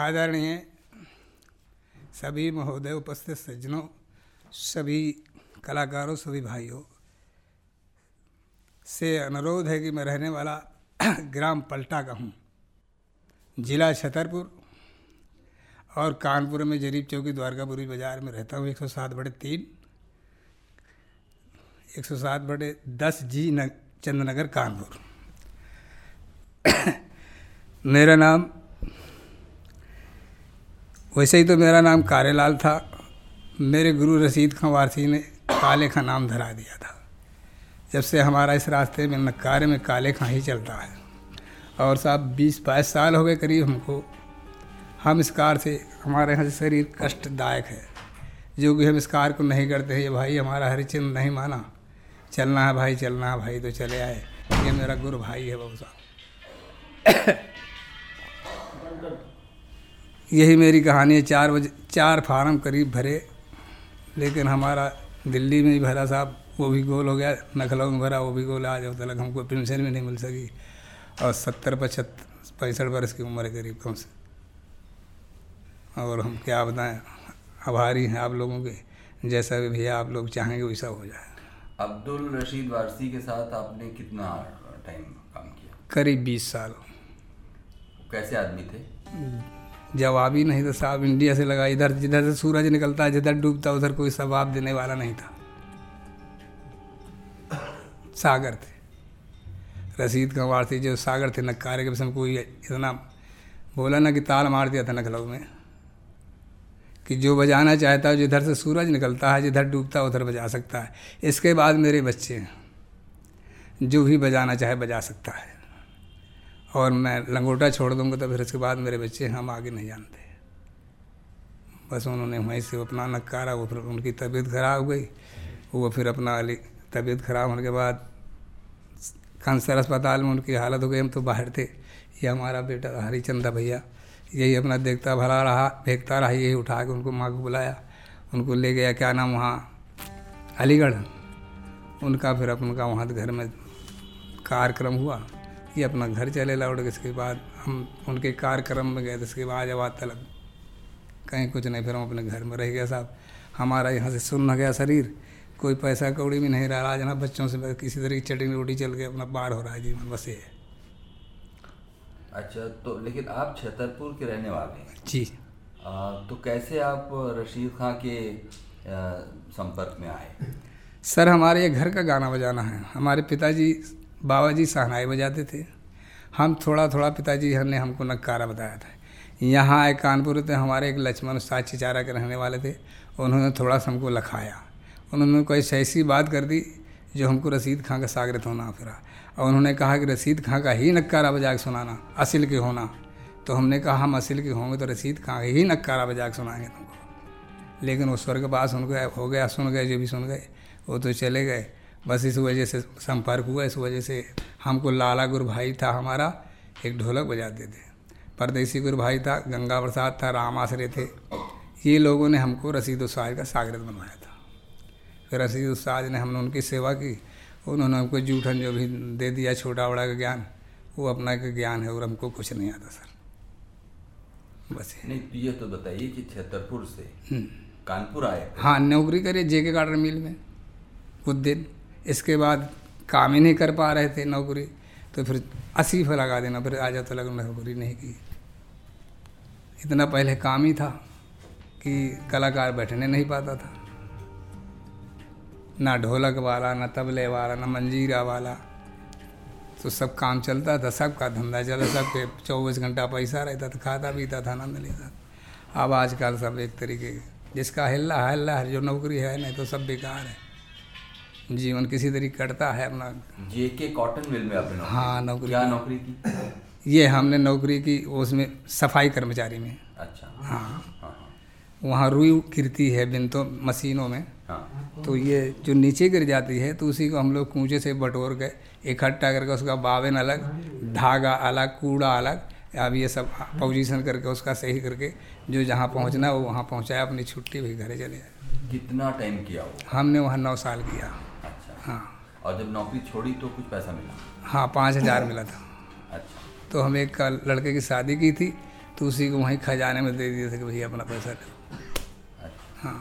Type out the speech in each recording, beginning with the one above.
आदरणीय सभी महोदय, उपस्थित सज्जनों, सभी कलाकारों, सभी भाइयों, से अनुरोध है कि मैं रहने वाला ग्राम पलटा का हूँ। जिला छतरपुर और कानपुर में जरीब चौकी द्वारकापुरी बाज़ार में रहता हूँ। एक सौ सात बड़े तीन, एक सौ सात बड़े दस जी चंद्रनगर, कानपुर। मेरा नाम वैसे ही तो मेरा नाम कारेलाल था। मेरे गुरु रसीद खां वारसी ने काले खां नाम धरा दिया था। जब से हमारा इस रास्ते में नक्कारे में काले खां ही चलता है। और साहब, बीस बाईस साल हो गए करीब हमको। हम इस कार से, हमारे यहाँ से शरीर कष्टदायक है। जो कि हम इस कार को नहीं करते हैं, ये भाई हमारा हरिचंद नहीं माना। चलना है भाई, चलना है भाई तो चले आए। ये मेरा गुरु भाई है बाबू साहब। यही मेरी कहानी है। चार बजे चार फार्म करीब भरे लेकिन हमारा दिल्ली में ही भरा साहब वो भी गोल हो गया। नखलऊ में भरा वो भी गोल। आज तक हमको पेंशन भी नहीं मिल सकी। और सत्तर पचहत्तर पैंसठ वर्ष की उम्र है करीब कम से। और हम क्या बताएँ आभारी हैं आप लोगों के। जैसा भी भैया आप लोग चाहेंगे वैसा हो जाए। अब्दुल रशीद वारसी के साथ आपने कितना टाइम काम किया? करीब बीस साल। कैसे आदमी थे? जवाब ही नहीं था साहब इंडिया से लगा, इधर जिधर से सूरज निकलता है जिधर डूबता, उधर कोई जवाब देने वाला नहीं था। सागर थे। रसीद कंवार थे, जो सागर थे, नक्कारे के समय कोई इतना बोला ना कि ताल मार दिया था नखलऊ में, कि जो बजाना चाहता है, जिधर से सूरज निकलता है, जिधर डूबता है, उधर बजा सकता है। इसके बाद मेरे बच्चे जो भी बजाना चाहे बजा सकता है। और मैं लंगोटा छोड़ दूँगा तो फिर उसके बाद मेरे बच्चे हम आगे नहीं जानते। बस उन्होंने वहीं से अपना नकारा, वो फिर उनकी तबीयत खराब हो गई। वो फिर अपना अली, तबीयत खराब होने के बाद कैंसर अस्पताल में उनकी हालत हो गई। हम तो बाहर थे। ये हमारा बेटा हरिचंदा भैया, यही अपना देखता भला रहा, देखता रहा, यही उठा के उनको माँ को बुलाया। उनको ले गया, क्या नाम वहाँ? अलीगढ़। उनका फिर अपन का वहाँ घर में कार्यक्रम हुआ। ये अपना घर चले लौट इसके बाद हम उनके कार्यक्रम में गए इसके बाद जब तलक कहीं कुछ नहीं फिर हम अपने घर में रह गया साहब। हमारा यहाँ से सुन न गया शरीर। कोई पैसा कौड़ी भी नहीं रहा आज ना बच्चों से किसी तरह की चटनी रोटी चल के अपना पार हो रहा है। जीवन बस ये अच्छा तो लेकिन आप छतरपुर के रहने वाले हैं? जी। आ, तो कैसे आप रशीद खां के संपर्क में आए? सर हमारे ये घर का गाना बजाना है। हमारे पिताजी बाबा जी सहनाई बजाते थे। हम थोड़ा थोड़ा पिताजी ने हमको नक्कारा बताया था। यहाँ आए कानपुर थे हमारे एक लक्ष्मण साक्षी चारा के रहने वाले थे। उन्होंने थोड़ा सा हमको लखाया। उन्होंने कोई ऐसी बात कर दी जो हमको रसीद खां का सागरत होना फिरा। और उन्होंने कहा कि रसीद खां का ही नक्कारा बजा के सुनाना, असिल के होना। तो हमने कहा, हम असिल के होंगे तो रसीद खां ही नक्कारा बजा के सुनाएँगे तुमको। लेकिन वो स्वर्गवास उनको हो गया, सुन गए, जो भी सुन गए, वो तो चले गए। बस इस वजह से संपर्क हुआ इस वजह से हमको लाला गुरु भाई था हमारा एक ढोलक बजाते थे। परदेसी गुरु भाई था गंगा प्रसाद था राम आश्रय थे। ये लोगों ने हमको रसीद उसाज का सागरत बनवाया था। फिर रसीद उसाज ने हमने उनकी सेवा की उन्होंने हमको जूठन जो भी दे दिया छोटा बड़ा का ज्ञान वो अपना का ज्ञान है और हमको कुछ नहीं आता सर। बस नहीं ये तो बताइए कि छतरपुर से कानपुर आए हाँ नौकरी करिए जे के गार्डन मिल में कुछ दिन। इसके बाद काम ही नहीं कर पा रहे थे नौकरी तो फिर पर लगा देना, फिर आ जाता लगा नौकरी नहीं की। इतना पहले काम ही था कि कलाकार बैठने नहीं पाता था। ना ढोलक वाला, ना तबले वाला, ना मंजीरा वाला। तो सब काम चलता था, सबका धंधा चला सबके चौबीस घंटा पैसा रहता था, खाता पीता था, आनंद लेता था। अब आजकल सब एक तरीके, जिसका हिल्ला हल्ला है, जो नौकरी है नहीं तो सब बेकार है। जीवन किसी तरीके कटता है अपना। जे के कॉटन मिल में आपने हाँ नौकरी क्या नौकरी की? ये हमने नौकरी की उसमें सफ़ाई कर्मचारी में। अच्छा। हाँ। हाँ वहाँ रुई गिरती है बिनतो मशीनों में। हाँ। तो ये जो नीचे गिर जाती है तो उसी को हम लोग कूचे से बटोर के इकट्ठा करके उसका बावन अलग धागा अलग कूड़ा अलग अब ये सब पोजीशन करके उसका सही करके जो जहाँ पहुँचना है वो वहाँ पहुँचाया अपनी छुट्टी भी घरे चले आए। कितना टाइम किया हमने वहाँ नौ साल किया। हाँ। और जब नौकरी छोड़ी तो कुछ पैसा मिला? हाँ पाँच हज़ार मिला था। अच्छा। तो हम एक लड़के की शादी की थी तो उसी को वहीं खजाने में दे दिए थे कि भैया अपना पैसा लो। अच्छा। हाँ।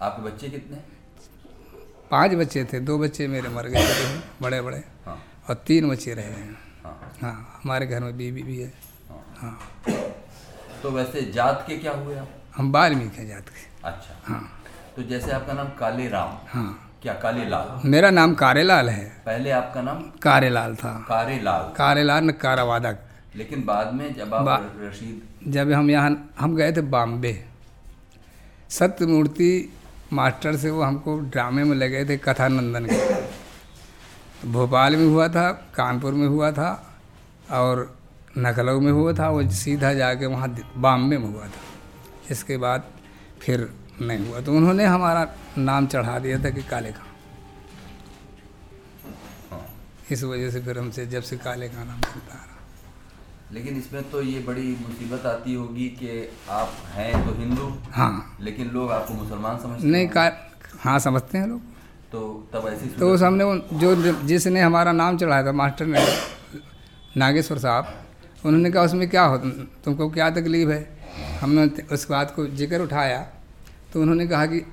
आपके बच्चे कितने? पाँच बच्चे थे दो बच्चे मेरे मर गए थे बड़े बड़े हाँ। और तीन बच्चे रहे हैं हाँ। हाँ हमारे घर में बीवी भी है। हाँ। हाँ। तो वैसे जात के क्या हुए आप? हम वाल्मीकि हैं जात के। अच्छा। हाँ। तो जैसे आपका नाम काले राम हाँ। क्या काले लाल मेरा नाम कारेलाल है। पहले आपका नाम? कारेलाल था। कारे लाल कारेलाल न कारावादक लेकिन बाद में जब आप बा- रशीद जब हम यहाँ हम गए थे बॉम्बे सत्यमूर्ति मास्टर से वो हमको ड्रामे में लगे थे कथा नंदन के। तो भोपाल में हुआ था कानपुर में हुआ था और लखनऊ में हुआ था वो सीधा जाके वहाँ बॉम्बे में हुआ था। इसके बाद फिर नहीं हुआ। तो उन्होंने हमारा नाम चढ़ा दिया था कि काले खां। हाँ। इस वजह से फिर हमसे जब से काले का नाम चलता रहा। लेकिन इसमें तो ये बड़ी मुसीबत आती होगी कि आप हैं तो हिंदू हाँ। लेकिन लोग आपको मुसलमान समझते नहीं का हाँ समझते हैं लोग। तो तब ऐसी तो उस हमने उन- जो जिसने हमारा नाम चढ़ाया था मास्टर ने नागेश्वर साहब उन्होंने कहा उसमें क्या हो तुमको क्या तकलीफ़ है? हमने उस बात को ज़िक्र उठाया। तो उन्होंने कहा कि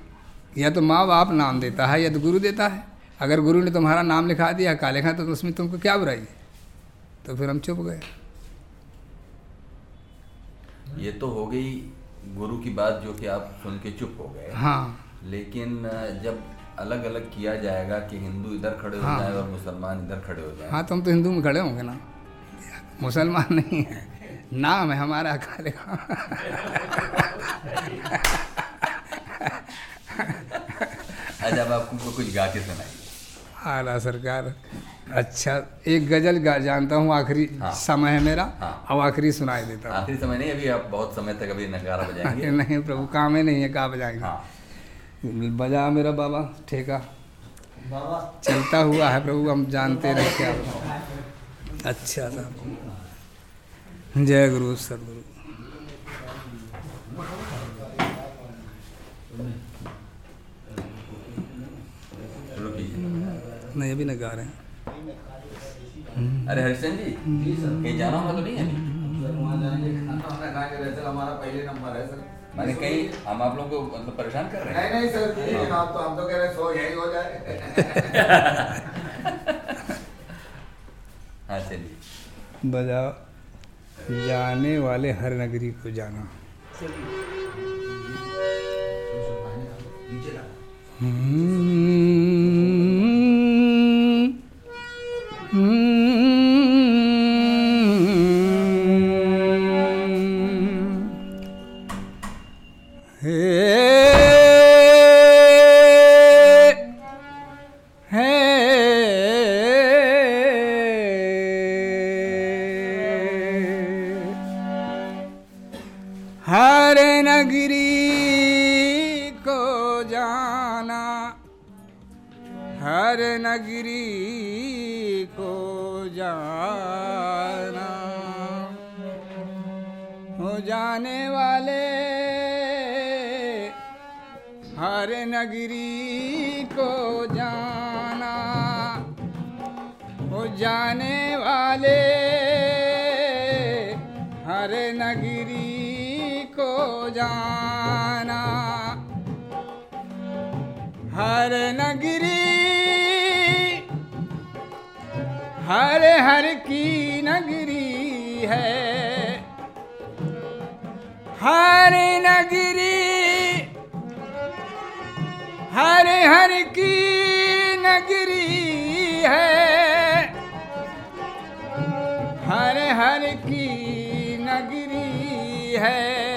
या तो माँ बाप नाम देता है या तो गुरु देता है। अगर गुरु ने तुम्हारा नाम लिखा दिया काले खां तो उसमें तुमको क्या बुराई है? तो फिर हम चुप गए। ये तो हो गई गुरु की बात जो कि आप सुन के चुप हो गए। हाँ। लेकिन जब अलग अलग किया जाएगा कि हिंदू इधर खड़े हाँ। हो। जाए और मुसलमान इधर खड़े हो जाए। हाँ तुम तो हिंदू में खड़े होंगे ना। मुसलमान नहीं है। नाम है हमारा काले अच्छा अब आपको कुछ गा के सुनाइए। आला सरकार अच्छा एक गज़ल गा जानता हूँ आखिरी हाँ। समय है मेरा हाँ। अब आखिरी सुनाई देता हूँ। आखिरी समय नहीं अभी आप बहुत समय तक अभी नगारा बजाएँगे। नहीं प्रभु काम ही नहीं है कहाँ बजाएँगे। हाँ। बजा मेरा बाबा ठेका। बाबा। चलता हुआ है प्रभु हम जानते नहीं क्या। अच्छा था जय गुरु सदगुरु। नहीं अभी नहीं गा रहे हैं। अरे हरिशन जी कहीं जाना होगा तो नहीं है? हमारा पहले नंबर है सर। मैंने कहीं हम आप लोगों को मतलब परेशान कर रहे हैं? नहीं नहीं सर ठीक आप तो हम तो कह रहे हैं सो यही हो जाए। हाँ चलिए। बजा जाने वाले हर नगरी को जाना। हम्म, जाना। हो जाने वाले हर नगरी को जाना। हो जाने वाले हर नगरी को जाना। हर नगरी हर हर की नगरी है। हर नगरी, हर हर की नगरी है। हर हर की नगरी है।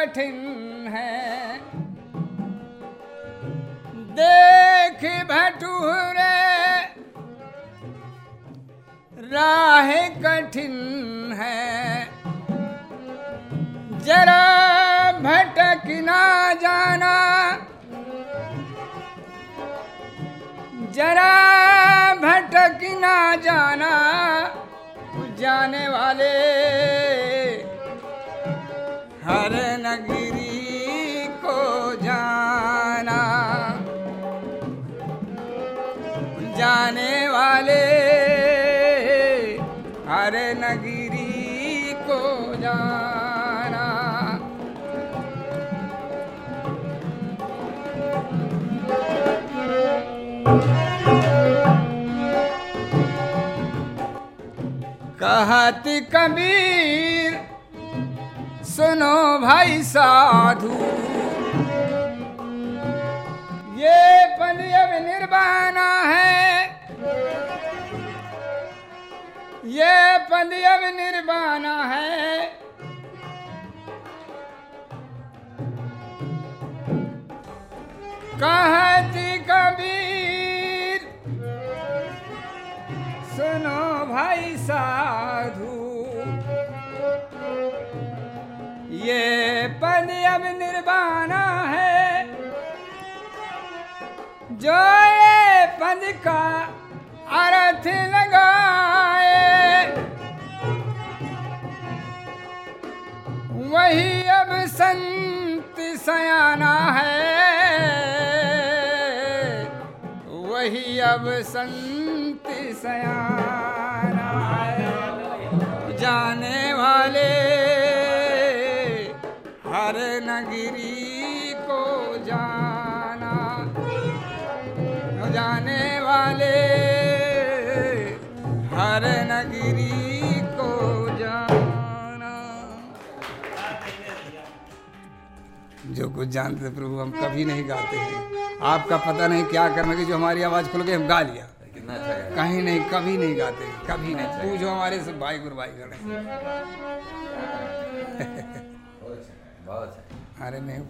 कठिन है। देख भटूरे, राह कठिन है। जरा भटक ना जाना, जरा भटक ना जाना, जाने वाले जाने वाले हर नगरी को जाना। कहत कबीर, सुनो भाई साधु। ये पद अब निर्वाणा पद अब निर्वाणा है। कहत कबीर, सुनो भाई साधु, ये पद अब निर्वाणा है। जो ये पद का अर्थ लगाए वही अब संत सयाना है। वही अब संत सयाना है। जाने वाले हर नगरी को जाना। जाने वाले हर नगरी कुछ जानते थे प्रभु हम कभी नहीं गाते हैं। आपका पता नहीं क्या करना कि जो हमारी आवाज़ खुल गई हम गा लिया। अच्छा कहीं नहीं कभी नहीं गाते कभी नहीं। पूछो हमारे सब भाई गुरु भाई खड़े अरे नहीं